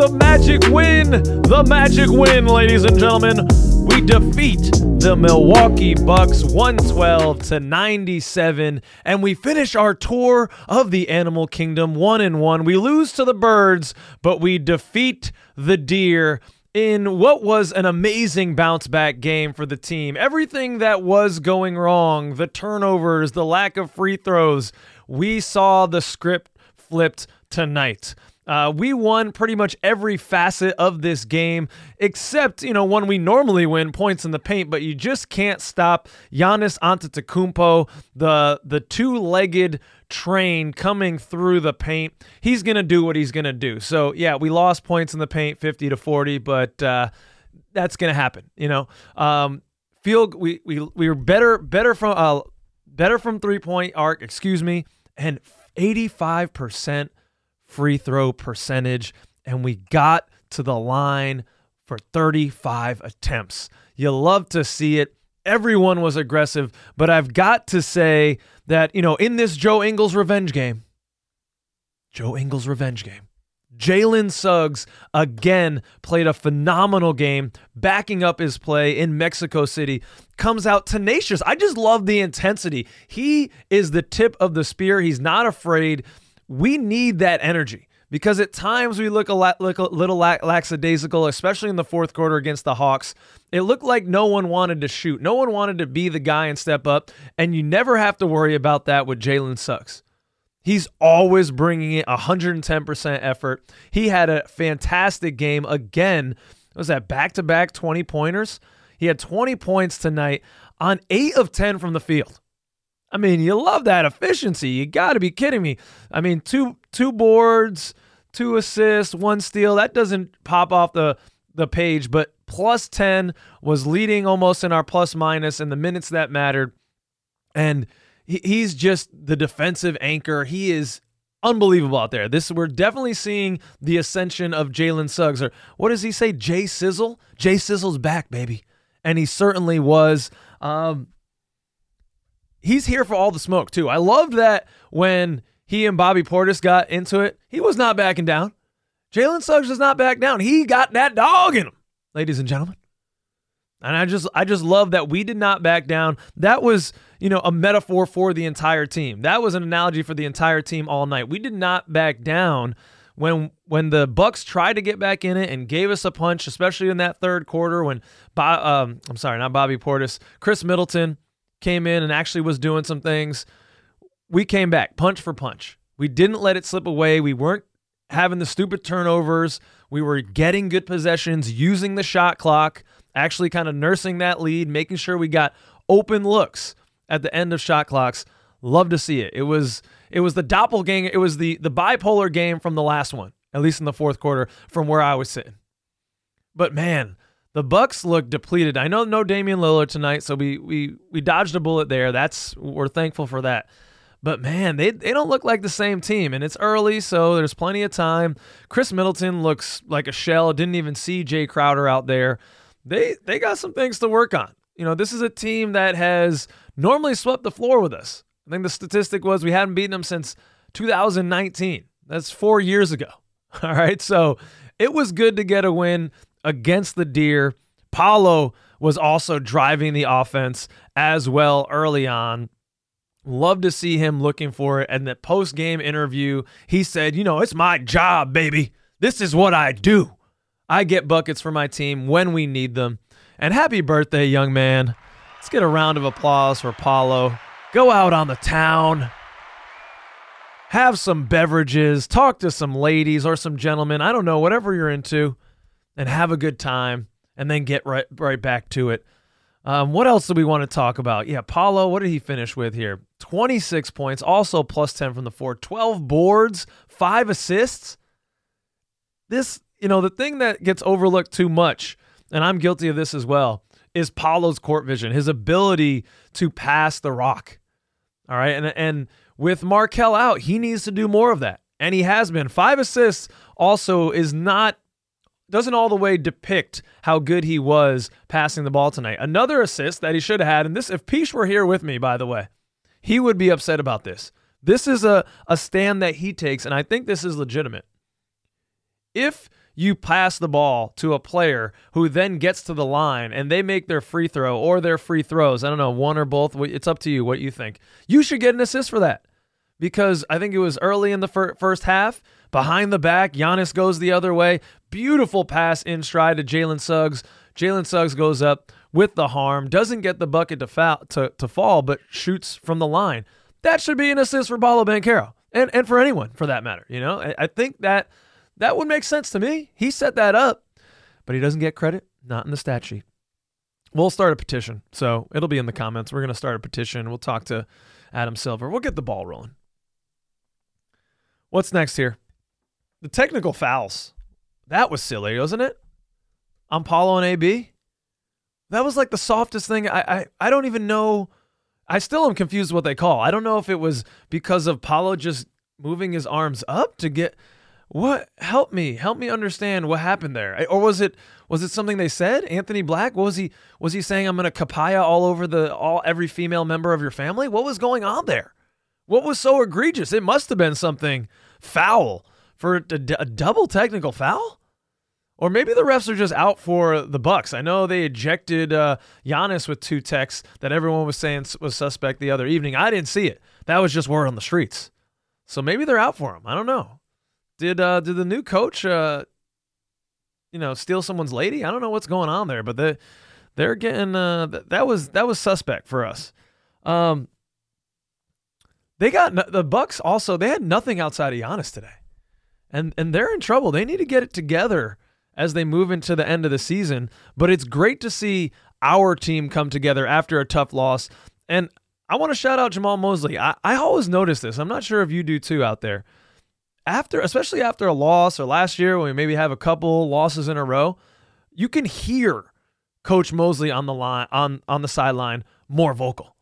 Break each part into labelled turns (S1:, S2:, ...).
S1: the magic win. The magic win, ladies and gentlemen. We defeat the Milwaukee Bucks 112 to 97 and we finish our tour of the animal kingdom 1 and 1. We lose to the birds, but we defeat the deer in what was an amazing bounce back game for the team. Everything that was going wrong, the turnovers, the lack of free throws, we saw the script flipped tonight. Uh, we won pretty much every facet of this game, except you know one we normally win points in the paint, but you just can't stop Giannis Antetokounmpo, the the two-legged train coming through the paint. He's gonna do what he's gonna do. So yeah, we lost points in the paint, fifty to forty, but uh, that's gonna happen. You know, um, we we we were better better from uh, better from three-point arc. Excuse me, and eighty-five percent free throw percentage, and we got to the line for 35 attempts. You love to see it. Everyone was aggressive, but I've got to say that, you know, in this Joe Ingles revenge game, Joe Ingles revenge game, Jalen Suggs again played a phenomenal game, backing up his play in Mexico City. Comes out tenacious. I just love the intensity. He is the tip of the spear. He's not afraid we need that energy because at times we look a, lot, look a little lackadaisical, especially in the fourth quarter against the Hawks. It looked like no one wanted to shoot. No one wanted to be the guy and step up, and you never have to worry about that with Jalen Suggs. He's always bringing it 110% effort. He had a fantastic game again. Was that back to back 20 pointers? He had 20 points tonight on 8 of 10 from the field. I mean, you love that efficiency. You got to be kidding me. I mean, two two boards, two assists, one steal. That doesn't pop off the the page, but plus 10 was leading almost in our plus minus in the minutes that mattered. And he, he's just the defensive anchor. He is unbelievable out there. This we're definitely seeing the ascension of Jalen Suggs. Or what does he say? Jay Sizzle? Jay Sizzle's back, baby. And he certainly was. Um, he's here for all the smoke too. I love that when he and Bobby Portis got into it, he was not backing down. Jalen Suggs does not back down. He got that dog in him, ladies and gentlemen. And I just I just love that we did not back down. That was, you know, a metaphor for the entire team. That was an analogy for the entire team all night. We did not back down when when the Bucks tried to get back in it and gave us a punch, especially in that third quarter when Bo- um, I'm sorry, not Bobby Portis, Khris Middleton came in and actually was doing some things. We came back punch for punch. We didn't let it slip away. We weren't having the stupid turnovers. We were getting good possessions, using the shot clock, actually kind of nursing that lead, making sure we got open looks at the end of shot clocks. Love to see it. It was it was the doppelganger. It was the the bipolar game from the last one, at least in the fourth quarter, from where I was sitting. But man, the Bucks look depleted. I know no Damian Lillard tonight, so we we we dodged a bullet there. That's we're thankful for that. But man, they they don't look like the same team, and it's early, so there's plenty of time. Khris Middleton looks like a shell. Didn't even see Jae Crowder out there. They they got some things to work on. You know, this is a team that has normally swept the floor with us. I think the statistic was we hadn't beaten them since 2019. That's four years ago. All right, so it was good to get a win against the Deer. Paolo was also driving the offense as well early on. Love to see him looking for it. And the post game interview, he said, You know, it's my job, baby. This is what I do. I get buckets for my team when we need them. And happy birthday, young man. Let's get a round of applause for Paolo. Go out on the town, have some beverages, talk to some ladies or some gentlemen. I don't know, whatever you're into and have a good time and then get right right back to it. Um, what else do we want to talk about? Yeah, Paolo, what did he finish with here? 26 points, also plus 10 from the four, 12 boards, five assists. This, you know, the thing that gets overlooked too much, and I'm guilty of this as well, is Paolo's court vision, his ability to pass the rock. All right. And, and with Markelle out, he needs to do more of that. And he has been. Five assists also is not doesn't all the way depict how good he was passing the ball tonight. Another assist that he should have had, and this if Peach were here with me, by the way, he would be upset about this. This is a, a stand that he takes, and I think this is legitimate. If you pass the ball to a player who then gets to the line and they make their free throw or their free throws, I don't know, one or both, it's up to you what you think. You should get an assist for that because I think it was early in the fir- first half, behind the back, Giannis goes the other way. Beautiful pass in stride to Jalen Suggs. Jalen Suggs goes up with the harm, doesn't get the bucket to, foul, to, to fall, but shoots from the line. That should be an assist for Paolo Banchero and, and for anyone for that matter. You know, I, I think that that would make sense to me. He set that up, but he doesn't get credit, not in the stat sheet. We'll start a petition. So it'll be in the comments. We're going to start a petition. We'll talk to Adam Silver. We'll get the ball rolling. What's next here? The technical fouls. That was silly, wasn't it? On Paolo and AB. That was like the softest thing. I, I, I don't even know. I still am confused what they call. I don't know if it was because of Paolo just moving his arms up to get what help me help me understand what happened there or was it was it something they said anthony black what was he was he saying i'm gonna kapaya all over the all every female member of your family what was going on there what was so egregious it must have been something foul for a, double technical foul or maybe the refs are just out for the Bucks. I know they ejected uh, Giannis with two techs that everyone was saying was suspect the other evening. I didn't see it. That was just word on the streets. So maybe they're out for him. I don't know. Did uh, did the new coach, uh, you know, steal someone's lady? I don't know what's going on there, but they they're getting uh, that was that was suspect for us. Um, they got the Bucks also. They had nothing outside of Giannis today, and and they're in trouble. They need to get it together as they move into the end of the season. But it's great to see our team come together after a tough loss. And I want to shout out Jamahl Mosley. I, I always notice this. I'm not sure if you do too out there. After, especially after a loss or last year when we maybe have a couple losses in a row, you can hear Coach Mosley on the line on on the sideline more vocal,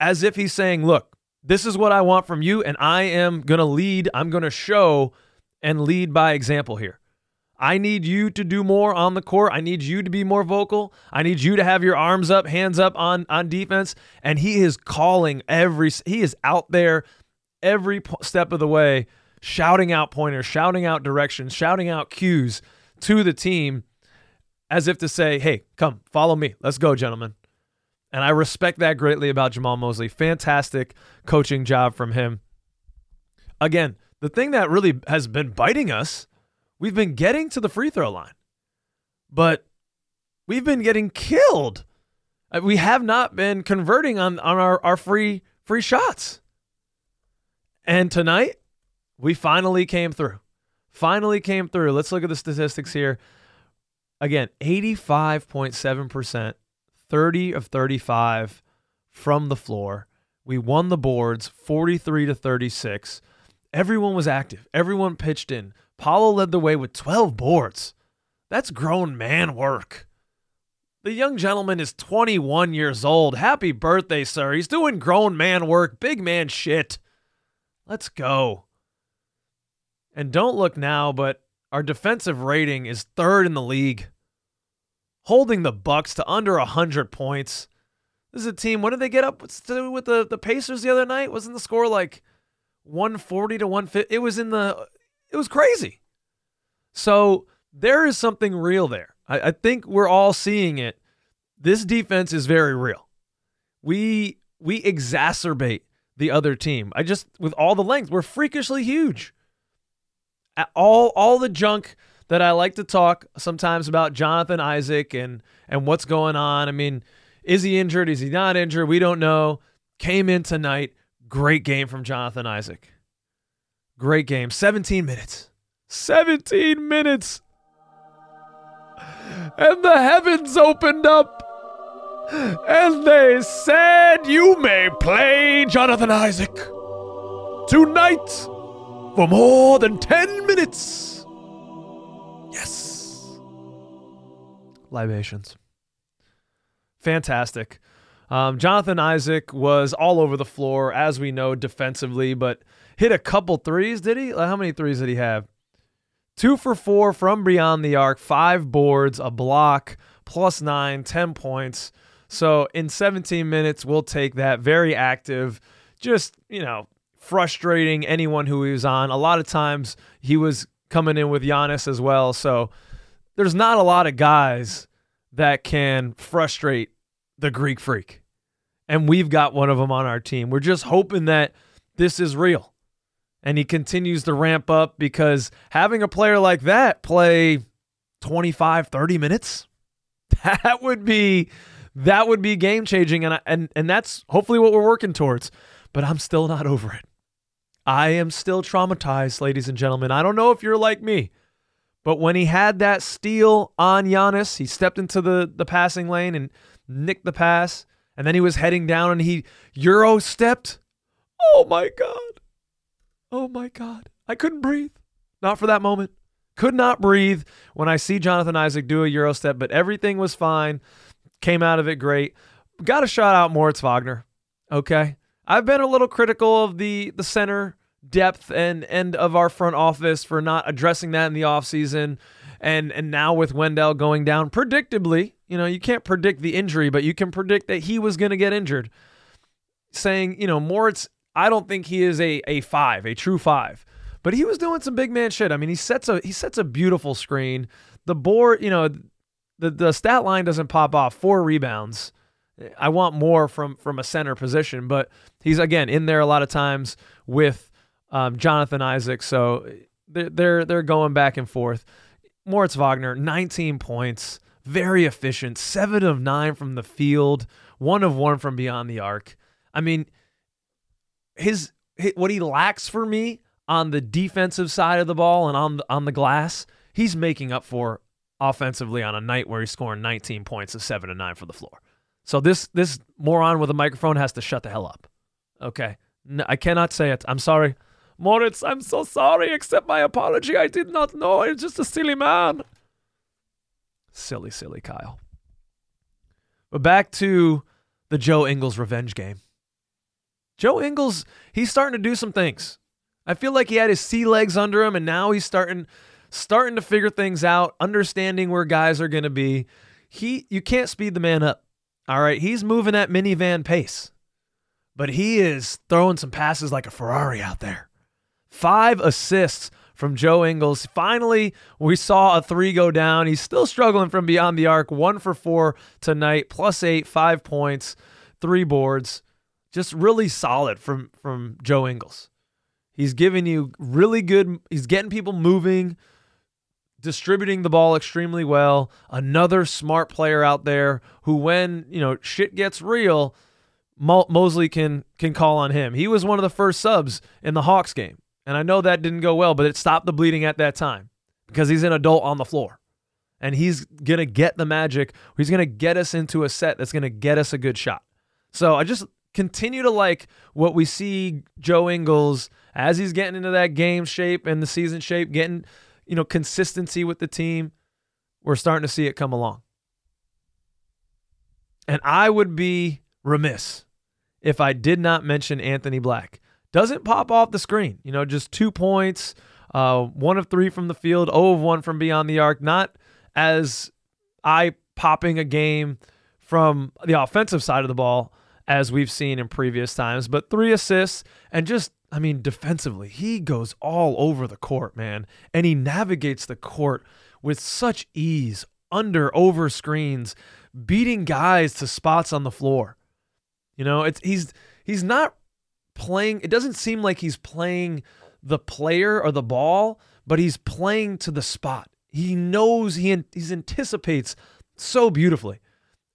S1: as if he's saying, "Look, this is what I want from you, and I am gonna lead. I'm gonna show and lead by example here." I need you to do more on the court. I need you to be more vocal. I need you to have your arms up, hands up on on defense. And he is calling every he is out there every step of the way shouting out pointers, shouting out directions, shouting out cues to the team as if to say, "Hey, come, follow me. Let's go, gentlemen." And I respect that greatly about Jamahl Mosley. Fantastic coaching job from him. Again, the thing that really has been biting us We've been getting to the free throw line, but we've been getting killed. Uh, we have not been converting on, on our, our free free shots. And tonight, we finally came through. Finally came through. Let's look at the statistics here. Again, 85.7%, 30 of 35 from the floor. We won the boards 43 to 36. Everyone was active. Everyone pitched in. Paolo led the way with 12 boards. That's grown man work. The young gentleman is 21 years old. Happy birthday, sir. He's doing grown man work, big man shit. Let's go. And don't look now, but our defensive rating is third in the league, holding the Bucks to under 100 points. This is a team. What did they get up to with the, the Pacers the other night? Wasn't the score like 140 to 150? It was in the it was crazy. So there is something real there. I, I think we're all seeing it. This defense is very real. We we exacerbate the other team. I just with all the length, we're freakishly huge. All all the junk that I like to talk sometimes about Jonathan Isaac and and what's going on. I mean, is he injured? Is he not injured? We don't know. Came in tonight. Great game from Jonathan Isaac. Great game. 17 minutes. 17 minutes. And the heavens opened up. And they said, You may play Jonathan Isaac tonight for more than 10 minutes. Libations. Fantastic. Um, Jonathan Isaac was all over the floor, as we know, defensively, but hit a couple threes, did he? How many threes did he have? Two for four from beyond the arc, five boards, a block, plus nine, 10 points. So in 17 minutes, we'll take that. Very active, just, you know, frustrating anyone who he was on. A lot of times he was coming in with Giannis as well. So there's not a lot of guys that can frustrate the Greek freak. And we've got one of them on our team. We're just hoping that this is real. And he continues to ramp up because having a player like that play 25, 30 minutes, that would be that would be game changing and I, and and that's hopefully what we're working towards. But I'm still not over it. I am still traumatized, ladies and gentlemen. I don't know if you're like me, but when he had that steal on Giannis, he stepped into the, the passing lane and nicked the pass, and then he was heading down and he Euro stepped. Oh my God. Oh my God. I couldn't breathe. Not for that moment. Could not breathe when I see Jonathan Isaac do a Euro step, but everything was fine. Came out of it great. Got to shout out Moritz Wagner. Okay. I've been a little critical of the the center depth and end of our front office for not addressing that in the offseason. And and now with Wendell going down, predictably, you know, you can't predict the injury, but you can predict that he was going to get injured. Saying, you know, Moritz, I don't think he is a a five, a true five. But he was doing some big man shit. I mean, he sets a he sets a beautiful screen. The board, you know, the the stat line doesn't pop off. Four rebounds. I want more from from a center position, but he's again in there a lot of times with um, Jonathan Isaac. So they're, they're they're going back and forth. Moritz Wagner, 19 points, very efficient, seven of nine from the field, one of one from beyond the arc. I mean, his, his what he lacks for me on the defensive side of the ball and on the, on the glass, he's making up for offensively on a night where he's scoring 19 points of seven and nine for the floor. So this this moron with a microphone has to shut the hell up. Okay, no, I cannot say it. I'm sorry. Moritz, I'm so sorry. Accept my apology. I did not know. I'm just a silly man. Silly, silly Kyle. But back to the Joe Ingles revenge game. Joe Ingles, he's starting to do some things. I feel like he had his sea legs under him, and now he's starting starting to figure things out, understanding where guys are going to be. He, you can't speed the man up. All right, he's moving at minivan pace, but he is throwing some passes like a Ferrari out there. Five assists from Joe Ingles. Finally, we saw a three go down. He's still struggling from beyond the arc. One for four tonight, plus eight, five points, three boards. Just really solid from from Joe Ingles. He's giving you really good. He's getting people moving, distributing the ball extremely well. Another smart player out there who, when you know shit gets real, Mo- Mosley can can call on him. He was one of the first subs in the Hawks game. And I know that didn't go well, but it stopped the bleeding at that time because he's an adult on the floor. And he's going to get the magic. He's going to get us into a set that's going to get us a good shot. So I just continue to like what we see Joe Ingles as he's getting into that game shape and the season shape, getting, you know, consistency with the team. We're starting to see it come along. And I would be remiss if I did not mention Anthony Black doesn't pop off the screen. You know, just two points, uh, one of three from the field, 0 of one from beyond the arc. Not as eye popping a game from the offensive side of the ball as we've seen in previous times, but three assists and just, I mean, defensively, he goes all over the court, man, and he navigates the court with such ease, under, over screens, beating guys to spots on the floor. You know, it's he's he's not playing, it doesn't seem like he's playing the player or the ball, but he's playing to the spot. He knows he he anticipates so beautifully.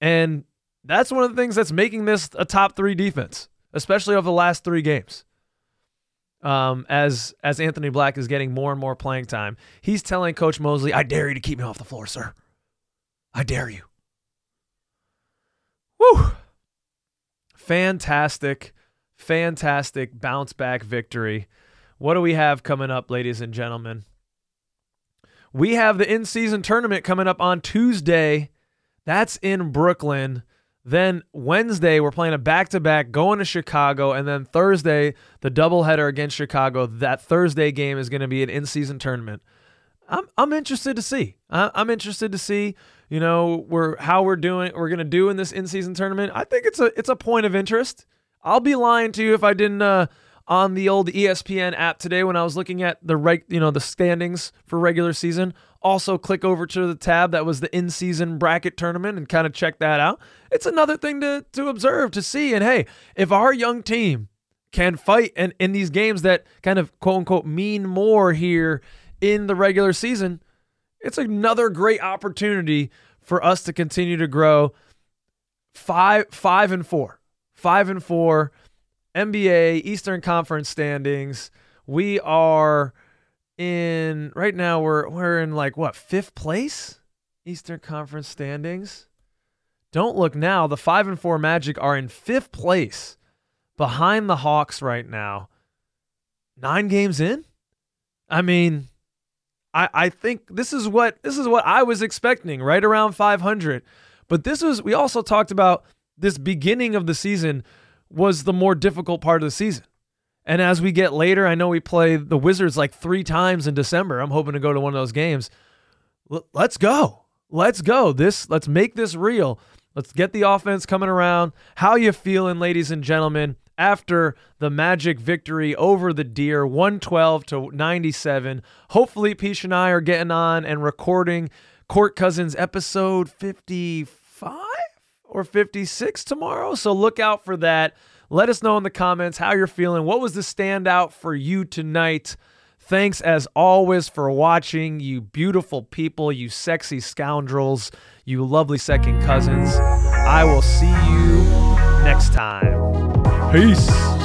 S1: And that's one of the things that's making this a top 3 defense, especially over the last 3 games. Um, as as Anthony Black is getting more and more playing time, he's telling Coach Mosley, "I dare you to keep me off the floor, sir. I dare you." Woo! Fantastic fantastic bounce back victory. What do we have coming up, ladies and gentlemen? We have the in season tournament coming up on Tuesday. That's in Brooklyn. Then Wednesday, we're playing a back to back going to Chicago. And then Thursday, the doubleheader against Chicago. That Thursday game is going to be an in season tournament. I'm, I'm interested to see. I'm interested to see, you know, we're, how we're doing, we're going to do in this in season tournament. I think it's a, it's a point of interest. I'll be lying to you if I didn't uh, on the old ESPN app today when I was looking at the reg, you know, the standings for regular season. Also, click over to the tab that was the in-season bracket tournament and kind of check that out. It's another thing to to observe to see. And hey, if our young team can fight and in these games that kind of quote unquote mean more here in the regular season, it's another great opportunity for us to continue to grow. Five, five and four, five and four, NBA Eastern Conference standings. We are in right now. We're we're in like what fifth place Eastern Conference standings. Don't look now. The five and four Magic are in fifth place behind the Hawks right now. Nine games in. I mean, I, I think this is what this is what I was expecting, right around 500. But this was we also talked about this beginning of the season was the more difficult part of the season. And as we get later, I know we play the Wizards like three times in December. I'm hoping to go to one of those games. L- let's go. Let's go. This let's make this real. Let's get the offense coming around. How you feeling, ladies and gentlemen? after the Magic victory over the Deer, 112 to 97. Hopefully, Peach and I are getting on and recording Court Cousins episode 55 or 56 tomorrow. So look out for that. Let us know in the comments how you're feeling. What was the standout for you tonight? Thanks as always for watching, you beautiful people, you sexy scoundrels, you lovely second cousins. I will see you next time. Peace.